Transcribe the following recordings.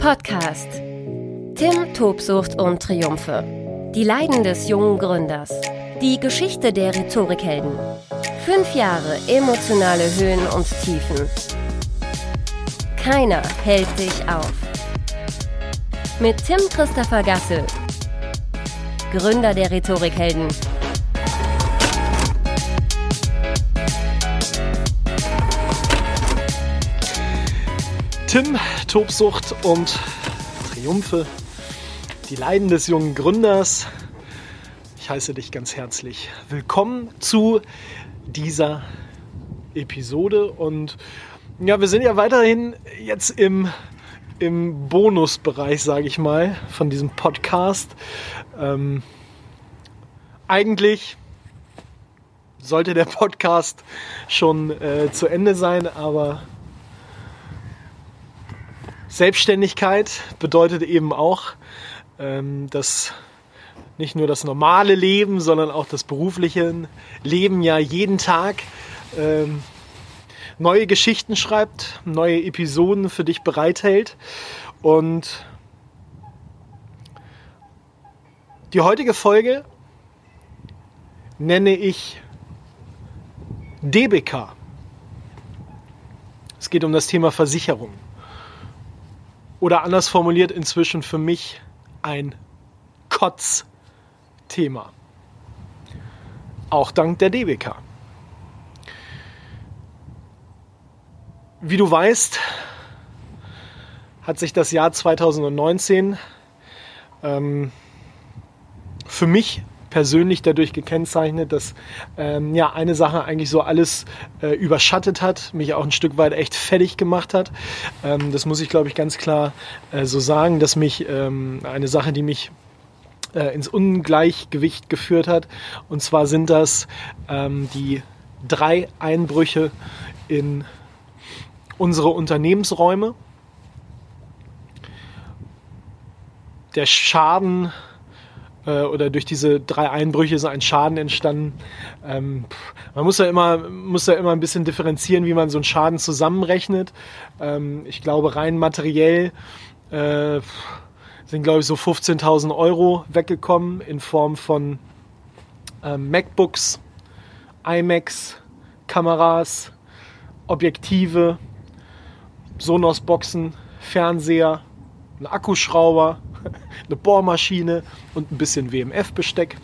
Podcast. Tim, Tobsucht und Triumphe. Die Leiden des jungen Gründers. Die Geschichte der Rhetorikhelden. Fünf Jahre emotionale Höhen und Tiefen. Keiner hält dich auf. Mit Tim Christopher Gasse, Gründer der Rhetorikhelden. Tim, Tobsucht und Triumphe, die Leiden des jungen Gründers. Ich heiße dich ganz herzlich willkommen zu dieser Episode und ja, wir sind ja weiterhin jetzt im, im Bonusbereich, sage ich mal, von diesem Podcast. Ähm, eigentlich sollte der Podcast schon äh, zu Ende sein, aber Selbstständigkeit bedeutet eben auch, ähm, dass nicht nur das normale Leben, sondern auch das berufliche Leben ja jeden Tag ähm, neue Geschichten schreibt, neue Episoden für dich bereithält. Und die heutige Folge nenne ich DBK. Es geht um das Thema Versicherung. Oder anders formuliert inzwischen für mich ein Kotz-Thema. Auch dank der DBK. Wie du weißt, hat sich das Jahr 2019 ähm, für mich persönlich dadurch gekennzeichnet, dass ähm, ja eine Sache eigentlich so alles äh, überschattet hat, mich auch ein Stück weit echt fertig gemacht hat. Ähm, das muss ich, glaube ich, ganz klar äh, so sagen, dass mich ähm, eine Sache, die mich äh, ins Ungleichgewicht geführt hat, und zwar sind das ähm, die drei Einbrüche in unsere Unternehmensräume. Der Schaden äh, oder durch diese drei Einbrüche ist ein Schaden entstanden. Ähm, man muss ja, immer, muss ja immer ein bisschen differenzieren, wie man so einen Schaden zusammenrechnet. Ähm, ich glaube, rein materiell äh, sind, glaube ich, so 15.000 Euro weggekommen in Form von ähm, MacBooks, iMacs, Kameras, Objektive, Sonos-Boxen, Fernseher, ein Akkuschrauber, eine Bohrmaschine und ein bisschen WMF-Besteck.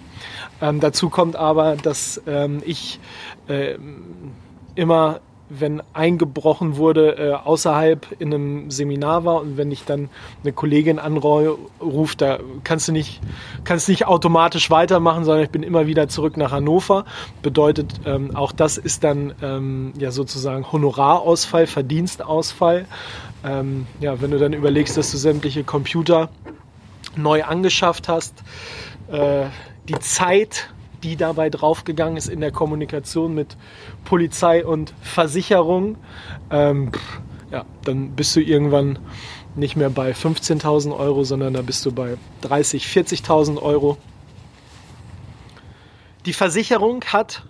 Ähm, dazu kommt aber, dass ähm, ich äh, immer, wenn eingebrochen wurde, äh, außerhalb in einem Seminar war und wenn ich dann eine Kollegin anrufe, da kannst du nicht, kannst nicht automatisch weitermachen, sondern ich bin immer wieder zurück nach Hannover. Bedeutet, ähm, auch das ist dann ähm, ja sozusagen Honorarausfall, Verdienstausfall. Ähm, ja, wenn du dann überlegst, dass du sämtliche Computer neu angeschafft hast, äh, die Zeit, die dabei draufgegangen ist in der Kommunikation mit Polizei und Versicherung, ähm, ja, dann bist du irgendwann nicht mehr bei 15.000 Euro, sondern da bist du bei 30, 40.000 Euro. Die Versicherung hat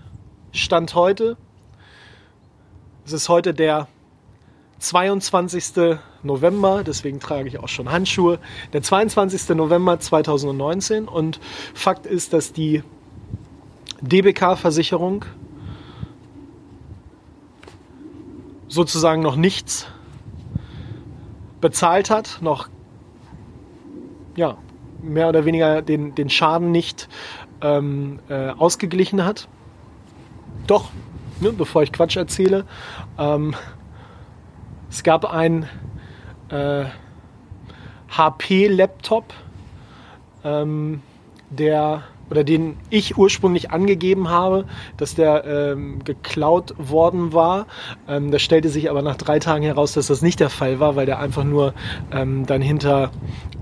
Stand heute, es ist heute der 22. November, deswegen trage ich auch schon Handschuhe, der 22. November 2019 und Fakt ist, dass die DBK-Versicherung sozusagen noch nichts bezahlt hat, noch ja, mehr oder weniger den, den Schaden nicht ähm, äh, ausgeglichen hat. Doch, ne, bevor ich Quatsch erzähle, ähm, es gab einen äh, HP-Laptop, ähm, der oder den ich ursprünglich angegeben habe, dass der ähm, geklaut worden war. Ähm, das stellte sich aber nach drei Tagen heraus, dass das nicht der Fall war, weil der einfach nur ähm, dann hinter,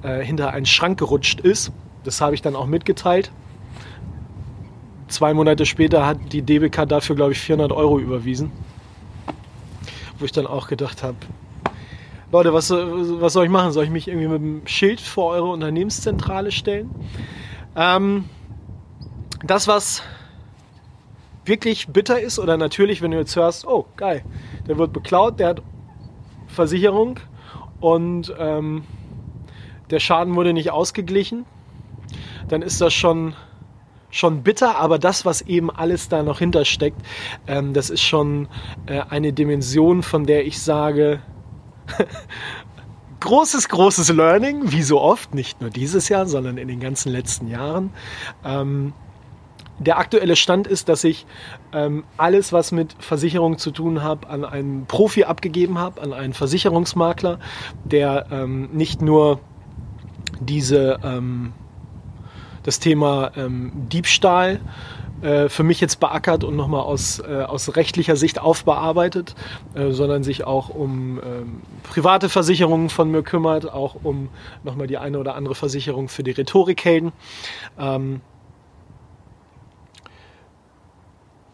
äh, hinter einen Schrank gerutscht ist. Das habe ich dann auch mitgeteilt. Zwei Monate später hat die DBK dafür, glaube ich, 400 Euro überwiesen wo ich dann auch gedacht habe, Leute, was, was soll ich machen? Soll ich mich irgendwie mit dem Schild vor eure Unternehmenszentrale stellen? Ähm, das, was wirklich bitter ist, oder natürlich, wenn du jetzt hörst, oh, geil, der wird beklaut, der hat Versicherung und ähm, der Schaden wurde nicht ausgeglichen, dann ist das schon, schon bitter, aber das, was eben alles da noch hintersteckt, ähm, das ist schon äh, eine Dimension, von der ich sage, großes, großes Learning, wie so oft, nicht nur dieses Jahr, sondern in den ganzen letzten Jahren. Ähm, der aktuelle Stand ist, dass ich ähm, alles, was mit Versicherung zu tun hat, an einen Profi abgegeben habe, an einen Versicherungsmakler, der ähm, nicht nur diese ähm, das Thema ähm, Diebstahl äh, für mich jetzt beackert und nochmal aus, äh, aus rechtlicher Sicht aufbearbeitet, äh, sondern sich auch um ähm, private Versicherungen von mir kümmert, auch um nochmal die eine oder andere Versicherung für die Rhetorikhelden. Ähm,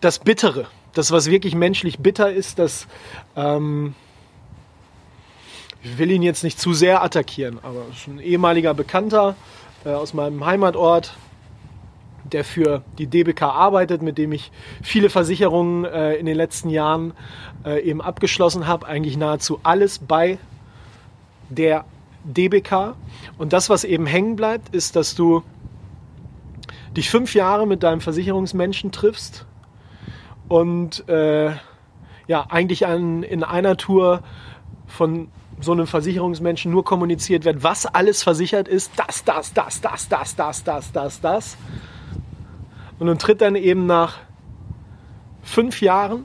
das Bittere, das, was wirklich menschlich bitter ist, das ähm, ich will ihn jetzt nicht zu sehr attackieren, aber ist ein ehemaliger Bekannter äh, aus meinem Heimatort, der für die DBK arbeitet, mit dem ich viele Versicherungen äh, in den letzten Jahren äh, eben abgeschlossen habe, eigentlich nahezu alles bei der DBK. Und das, was eben hängen bleibt, ist, dass du dich fünf Jahre mit deinem Versicherungsmenschen triffst und äh, ja, eigentlich an, in einer Tour von so einem Versicherungsmenschen nur kommuniziert wird, was alles versichert ist, das, das, das, das, das, das, das, das, das. Und dann tritt dann eben nach fünf Jahren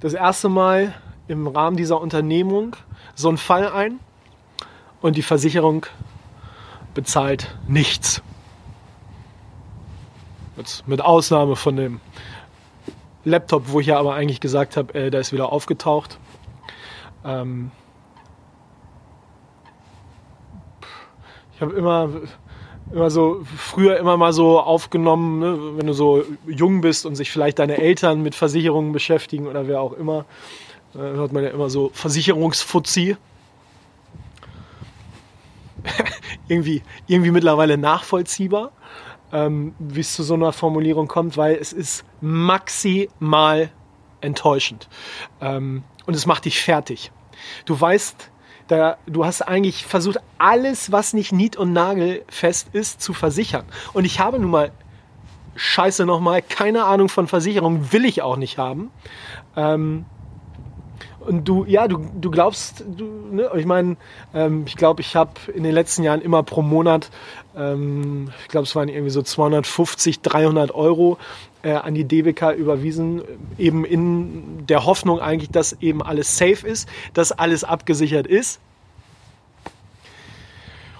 das erste Mal im Rahmen dieser Unternehmung so ein Fall ein und die Versicherung bezahlt nichts. Jetzt mit Ausnahme von dem Laptop, wo ich ja aber eigentlich gesagt habe, äh, der ist wieder aufgetaucht. Ähm ich habe immer, immer so, früher immer mal so aufgenommen, ne, wenn du so jung bist und sich vielleicht deine Eltern mit Versicherungen beschäftigen oder wer auch immer, äh, hört man ja immer so Versicherungsfuzzi. irgendwie, irgendwie mittlerweile nachvollziehbar ähm, wie es zu so einer Formulierung kommt, weil es ist maximal enttäuschend. Ähm, und es macht dich fertig. Du weißt, da, du hast eigentlich versucht, alles, was nicht nied- und nagelfest ist, zu versichern. Und ich habe nun mal, scheiße nochmal, keine Ahnung von Versicherung, will ich auch nicht haben. Ähm, und du, ja, du, du glaubst, du, ne, ich meine, ähm, ich glaube, ich habe in den letzten Jahren immer pro Monat, ähm, ich glaube, es waren irgendwie so 250, 300 Euro äh, an die DWK überwiesen, eben in der Hoffnung eigentlich, dass eben alles safe ist, dass alles abgesichert ist.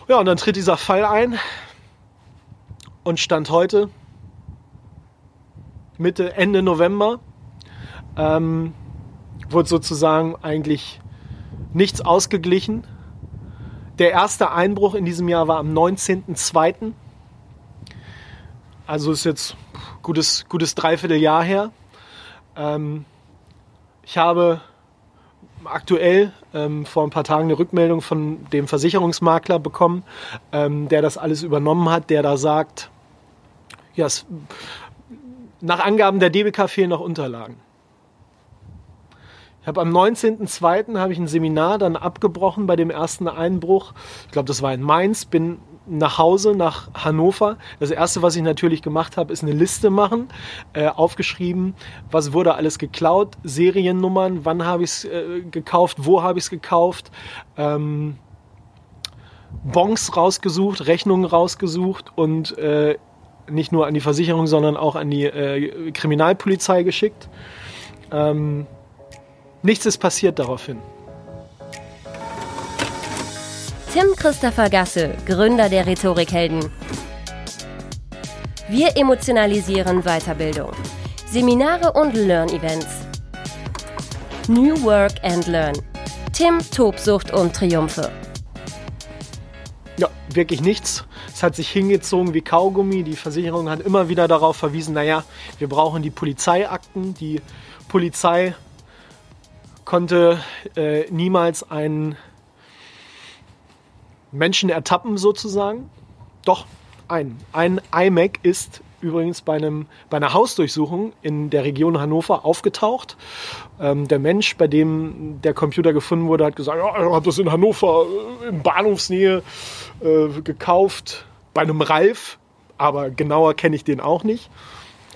Ja, und dann tritt dieser Fall ein und stand heute, Mitte, Ende November, ähm, wurde sozusagen eigentlich nichts ausgeglichen. Der erste Einbruch in diesem Jahr war am 19.02. Also ist jetzt gutes, gutes Dreivierteljahr her. Ähm, ich habe aktuell ähm, vor ein paar Tagen eine Rückmeldung von dem Versicherungsmakler bekommen, ähm, der das alles übernommen hat, der da sagt, ja, es, nach Angaben der DBK fehlen noch Unterlagen habe am 19.02. habe ich ein Seminar dann abgebrochen bei dem ersten Einbruch. Ich glaube, das war in Mainz. Bin nach Hause, nach Hannover. Das erste, was ich natürlich gemacht habe, ist eine Liste machen, äh, aufgeschrieben, was wurde alles geklaut, Seriennummern, wann habe ich es äh, gekauft, wo habe ich es gekauft, ähm, Bons rausgesucht, Rechnungen rausgesucht und äh, nicht nur an die Versicherung, sondern auch an die äh, Kriminalpolizei geschickt. Ähm, Nichts ist passiert daraufhin. Tim Christopher Gasse, Gründer der Rhetorikhelden. Wir emotionalisieren Weiterbildung. Seminare und Learn-Events. New Work and Learn. Tim, Tobsucht und Triumphe. Ja, wirklich nichts. Es hat sich hingezogen wie Kaugummi. Die Versicherung hat immer wieder darauf verwiesen, naja, wir brauchen die Polizeiakten. Die Polizei konnte äh, niemals einen Menschen ertappen sozusagen. Doch, ein. Ein iMac ist übrigens bei, einem, bei einer Hausdurchsuchung in der Region Hannover aufgetaucht. Ähm, der Mensch, bei dem der Computer gefunden wurde, hat gesagt, ja, ich habe das in Hannover äh, in Bahnhofsnähe äh, gekauft, bei einem Ralf, aber genauer kenne ich den auch nicht.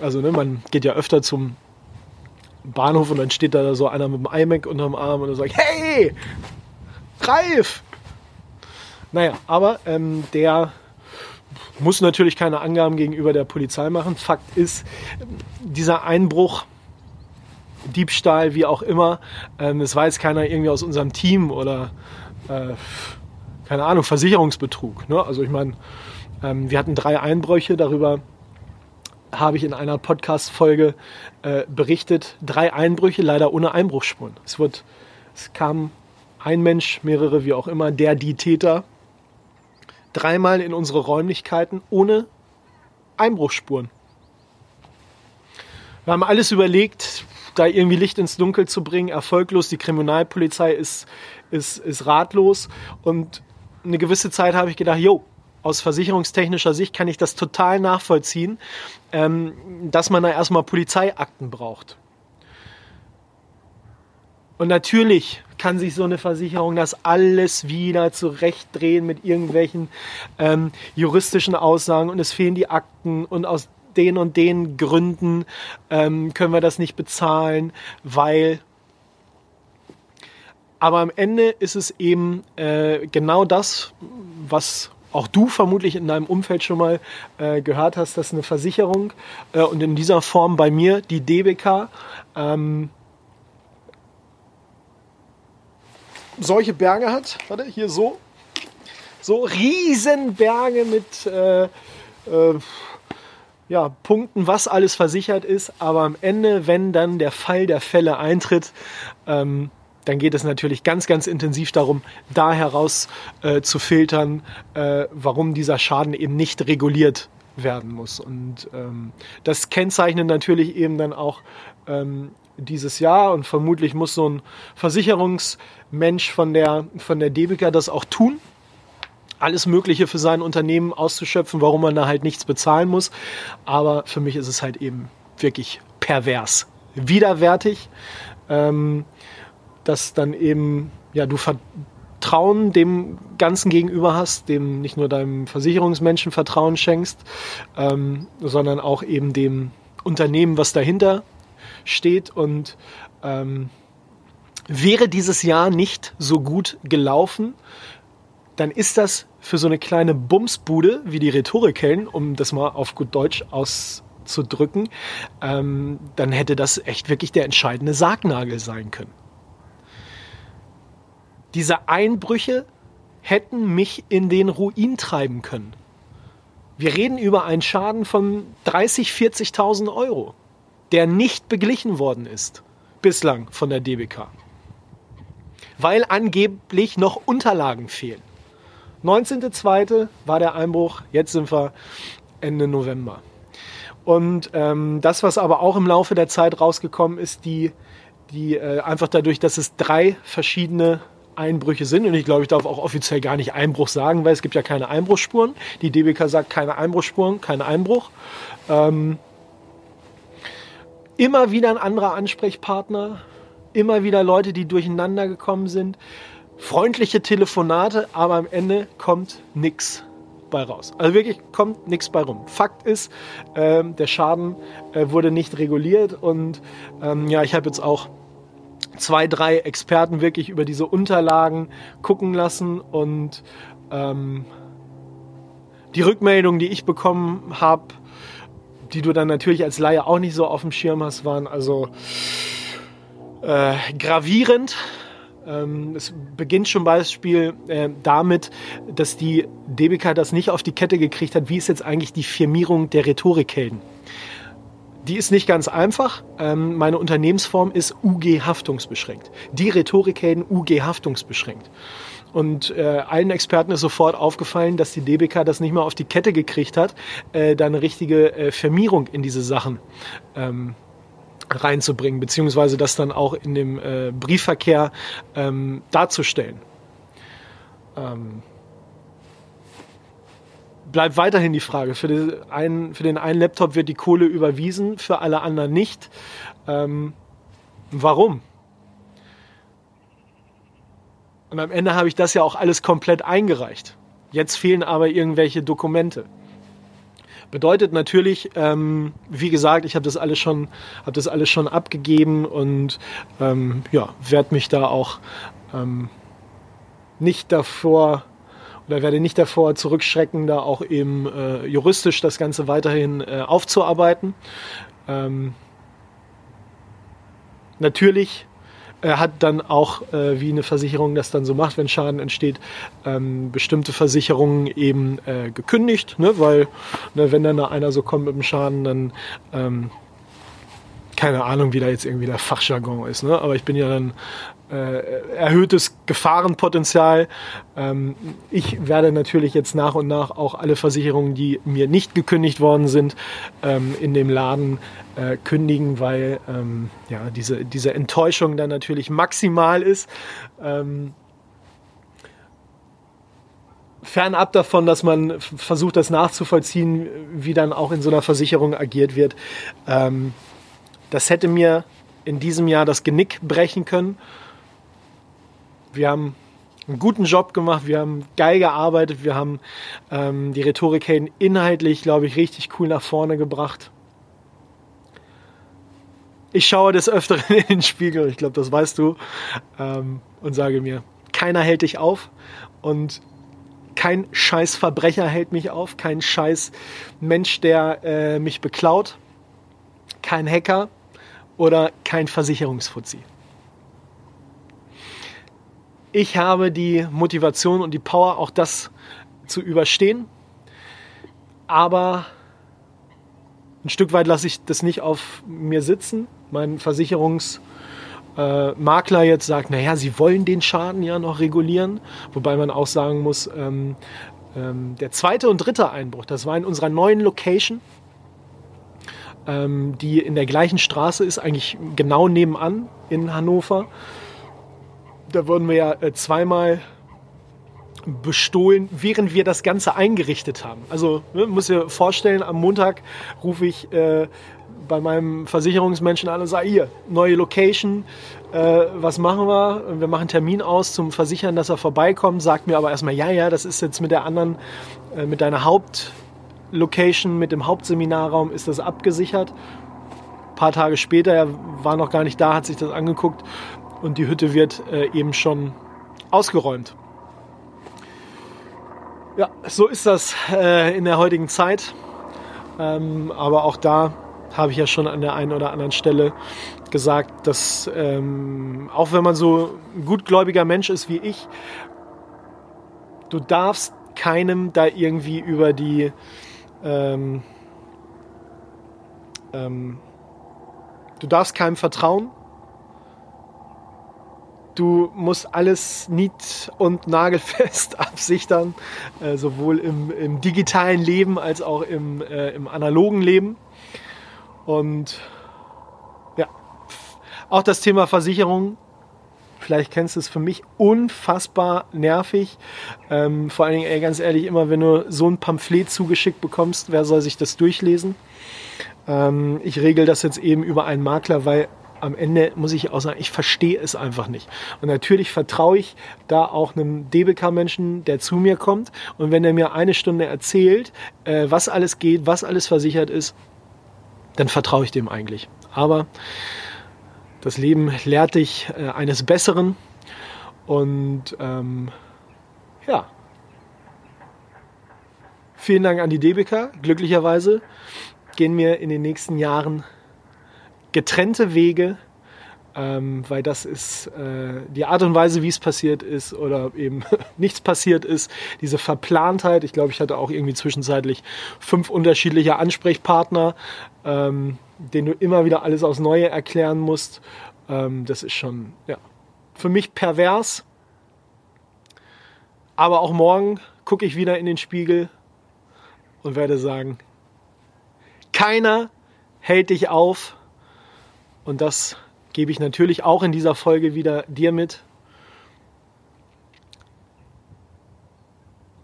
Also ne, man geht ja öfter zum Bahnhof und dann steht da so einer mit dem iMac unterm Arm und sagt, hey, Ralf! Naja, aber ähm, der muss natürlich keine Angaben gegenüber der Polizei machen. Fakt ist, dieser Einbruch, Diebstahl, wie auch immer, ähm, es jetzt keiner irgendwie aus unserem Team oder äh, keine Ahnung, Versicherungsbetrug. Ne? Also ich meine, ähm, wir hatten drei Einbrüche, darüber habe ich in einer Podcast-Folge äh, berichtet. Drei Einbrüche, leider ohne Einbruchsspuren. Es, wird, es kam ein Mensch, mehrere, wie auch immer, der, die Täter, dreimal in unsere Räumlichkeiten ohne Einbruchsspuren. Wir haben alles überlegt, da irgendwie Licht ins Dunkel zu bringen, erfolglos. Die Kriminalpolizei ist, ist, ist ratlos. Und eine gewisse Zeit habe ich gedacht, jo, aus versicherungstechnischer Sicht kann ich das total nachvollziehen, ähm, dass man da erstmal Polizeiakten braucht. Und natürlich kann sich so eine Versicherung das alles wieder zurechtdrehen mit irgendwelchen ähm, juristischen Aussagen und es fehlen die Akten und aus den und den Gründen ähm, können wir das nicht bezahlen, weil. Aber am Ende ist es eben äh, genau das, was auch du vermutlich in deinem Umfeld schon mal äh, gehört hast, dass eine Versicherung äh, und in dieser Form bei mir die DBK ähm, solche Berge hat. Warte, hier so. So Riesenberge mit äh, äh, ja, Punkten, was alles versichert ist. Aber am Ende, wenn dann der Fall der Fälle eintritt, ähm, dann geht es natürlich ganz, ganz intensiv darum, da heraus äh, zu filtern, äh, warum dieser Schaden eben nicht reguliert werden muss. Und ähm, das kennzeichnet natürlich eben dann auch ähm, dieses Jahr und vermutlich muss so ein Versicherungsmensch von der, von der Debica das auch tun. Alles Mögliche für sein Unternehmen auszuschöpfen, warum man da halt nichts bezahlen muss. Aber für mich ist es halt eben wirklich pervers, widerwärtig, ähm, dass dann eben, ja, du Vertrauen dem Ganzen gegenüber hast, dem nicht nur deinem Versicherungsmenschen Vertrauen schenkst, ähm, sondern auch eben dem Unternehmen, was dahinter steht. Und ähm, wäre dieses Jahr nicht so gut gelaufen, dann ist das für so eine kleine Bumsbude wie die Rhetorikhellen, um das mal auf gut Deutsch auszudrücken, ähm, dann hätte das echt wirklich der entscheidende Sargnagel sein können. Diese Einbrüche hätten mich in den Ruin treiben können. Wir reden über einen Schaden von 30, 40.000 Euro der nicht beglichen worden ist bislang von der DBK, weil angeblich noch Unterlagen fehlen. 19.02. war der Einbruch, jetzt sind wir Ende November. Und ähm, das, was aber auch im Laufe der Zeit rausgekommen ist, die, die äh, einfach dadurch, dass es drei verschiedene Einbrüche sind, und ich glaube, ich darf auch offiziell gar nicht Einbruch sagen, weil es gibt ja keine Einbruchsspuren. Die DBK sagt keine Einbruchsspuren, kein Einbruch. Ähm, immer wieder ein anderer Ansprechpartner, immer wieder Leute, die durcheinander gekommen sind, freundliche Telefonate, aber am Ende kommt nichts bei raus. Also wirklich kommt nichts bei rum. Fakt ist, äh, der Schaden äh, wurde nicht reguliert und ähm, ja, ich habe jetzt auch zwei, drei Experten wirklich über diese Unterlagen gucken lassen und ähm, die Rückmeldung, die ich bekommen habe, die du dann natürlich als Laie auch nicht so auf dem Schirm hast, waren also äh, gravierend. Ähm, es beginnt schon Beispiel äh, damit, dass die DBK das nicht auf die Kette gekriegt hat, wie ist jetzt eigentlich die Firmierung der Rhetorikhelden. Die ist nicht ganz einfach. Ähm, meine Unternehmensform ist UG haftungsbeschränkt. Die Rhetorikhelden UG haftungsbeschränkt. Und äh, allen Experten ist sofort aufgefallen, dass die DBK das nicht mehr auf die Kette gekriegt hat, äh, da eine richtige äh, Vermierung in diese Sachen ähm, reinzubringen, beziehungsweise das dann auch in dem äh, Briefverkehr ähm, darzustellen. Ähm, bleibt weiterhin die Frage. Für den, einen, für den einen Laptop wird die Kohle überwiesen, für alle anderen nicht. Ähm, warum? Und am Ende habe ich das ja auch alles komplett eingereicht. Jetzt fehlen aber irgendwelche Dokumente. Bedeutet natürlich, ähm, wie gesagt, ich habe das alles schon, habe das alles schon abgegeben und ähm, ja, werde mich da auch ähm, nicht davor oder werde nicht davor zurückschrecken, da auch eben äh, juristisch das Ganze weiterhin äh, aufzuarbeiten. Ähm, natürlich er hat dann auch, äh, wie eine Versicherung das dann so macht, wenn Schaden entsteht, ähm, bestimmte Versicherungen eben äh, gekündigt, ne? weil ne, wenn dann da einer so kommt mit dem Schaden, dann ähm, keine Ahnung, wie da jetzt irgendwie der Fachjargon ist, ne? aber ich bin ja dann äh, erhöhtes Gefahrenpotenzial. Ähm, ich werde natürlich jetzt nach und nach auch alle Versicherungen, die mir nicht gekündigt worden sind, ähm, in dem Laden äh, kündigen, weil ähm, ja, diese, diese Enttäuschung dann natürlich maximal ist. Ähm, fernab davon, dass man versucht, das nachzuvollziehen, wie dann auch in so einer Versicherung agiert wird. Ähm, das hätte mir in diesem Jahr das Genick brechen können. Wir haben einen guten Job gemacht, wir haben geil gearbeitet, wir haben ähm, die Rhetorikhelden inhaltlich, glaube ich, richtig cool nach vorne gebracht. Ich schaue des Öfteren in den Spiegel, ich glaube, das weißt du, ähm, und sage mir, keiner hält dich auf und kein scheiß Verbrecher hält mich auf, kein scheiß Mensch, der äh, mich beklaut, kein Hacker oder kein Versicherungsfuzzi ich habe die Motivation und die Power, auch das zu überstehen. Aber ein Stück weit lasse ich das nicht auf mir sitzen. Mein Versicherungsmakler äh, jetzt sagt, naja, sie wollen den Schaden ja noch regulieren. Wobei man auch sagen muss, ähm, ähm, der zweite und dritte Einbruch, das war in unserer neuen Location, ähm, die in der gleichen Straße ist, eigentlich genau nebenan in Hannover da wurden wir ja äh, zweimal bestohlen, während wir das Ganze eingerichtet haben. Also ne, muss dir vorstellen, am Montag rufe ich äh, bei meinem Versicherungsmenschen an und sage, hier, neue Location, äh, was machen wir? Wir machen einen Termin aus zum Versichern, dass er vorbeikommt, sagt mir aber erstmal, ja, ja, das ist jetzt mit der anderen, äh, mit deiner Hauptlocation, mit dem Hauptseminarraum ist das abgesichert. Ein paar Tage später, er war noch gar nicht da, hat sich das angeguckt und die Hütte wird äh, eben schon ausgeräumt. Ja, so ist das äh, in der heutigen Zeit. Ähm, aber auch da habe ich ja schon an der einen oder anderen Stelle gesagt, dass ähm, auch wenn man so ein gutgläubiger Mensch ist wie ich, du darfst keinem da irgendwie über die ähm, ähm du darfst keinem vertrauen Du musst alles nied- und nagelfest absichtern, äh, sowohl im, im, digitalen Leben als auch im, äh, im analogen Leben. Und ja, auch das Thema Versicherung vielleicht kennst du es für mich unfassbar nervig. Ähm, vor allen Dingen, ey, ganz ehrlich, immer wenn du so ein Pamphlet zugeschickt bekommst, wer soll sich das durchlesen? Ähm, ich regel das jetzt eben über einen Makler, weil am Ende muss ich auch sagen, ich verstehe es einfach nicht. Und natürlich vertraue ich da auch einem DBK-Menschen, der zu mir kommt. Und wenn er mir eine Stunde erzählt, äh, was alles geht, was alles versichert ist, dann vertraue ich dem eigentlich. Aber das Leben lehrt dich äh, eines Besseren. Und ähm, ja, vielen Dank an die DBK. Glücklicherweise gehen wir in den nächsten Jahren getrennte Wege, ähm, weil das ist äh, die Art und Weise, wie es passiert ist oder eben nichts passiert ist, diese Verplantheit. Ich glaube, ich hatte auch irgendwie zwischenzeitlich fünf unterschiedliche Ansprechpartner, ähm, denen du immer wieder alles aufs Neue erklären musst. Ähm, das ist schon, ja, für mich pervers. Aber auch morgen gucke ich wieder in den Spiegel und werde sagen, keiner hält dich auf, und das gebe ich natürlich auch in dieser Folge wieder dir mit.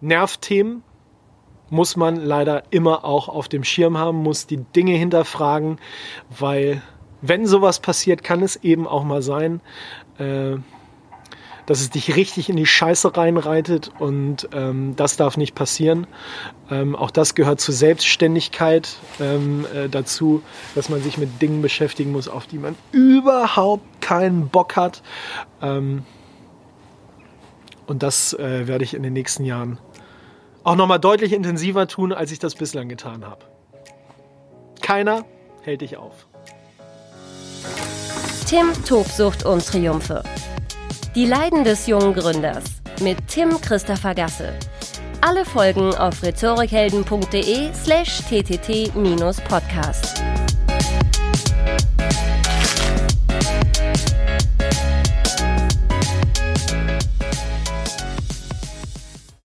Nervthemen, muss man leider immer auch auf dem Schirm haben, muss die Dinge hinterfragen, weil wenn sowas passiert, kann es eben auch mal sein, äh, dass es dich richtig in die Scheiße reinreitet und ähm, das darf nicht passieren. Ähm, auch das gehört zur Selbstständigkeit ähm, äh, dazu, dass man sich mit Dingen beschäftigen muss, auf die man überhaupt keinen Bock hat. Ähm, und das äh, werde ich in den nächsten Jahren auch nochmal deutlich intensiver tun, als ich das bislang getan habe. Keiner hält dich auf. Tim Tobsucht und Triumphe. Die Leiden des jungen Gründers mit Tim Christopher Gasse. Alle Folgen auf rhetorikhelden.de slash ttt-podcast.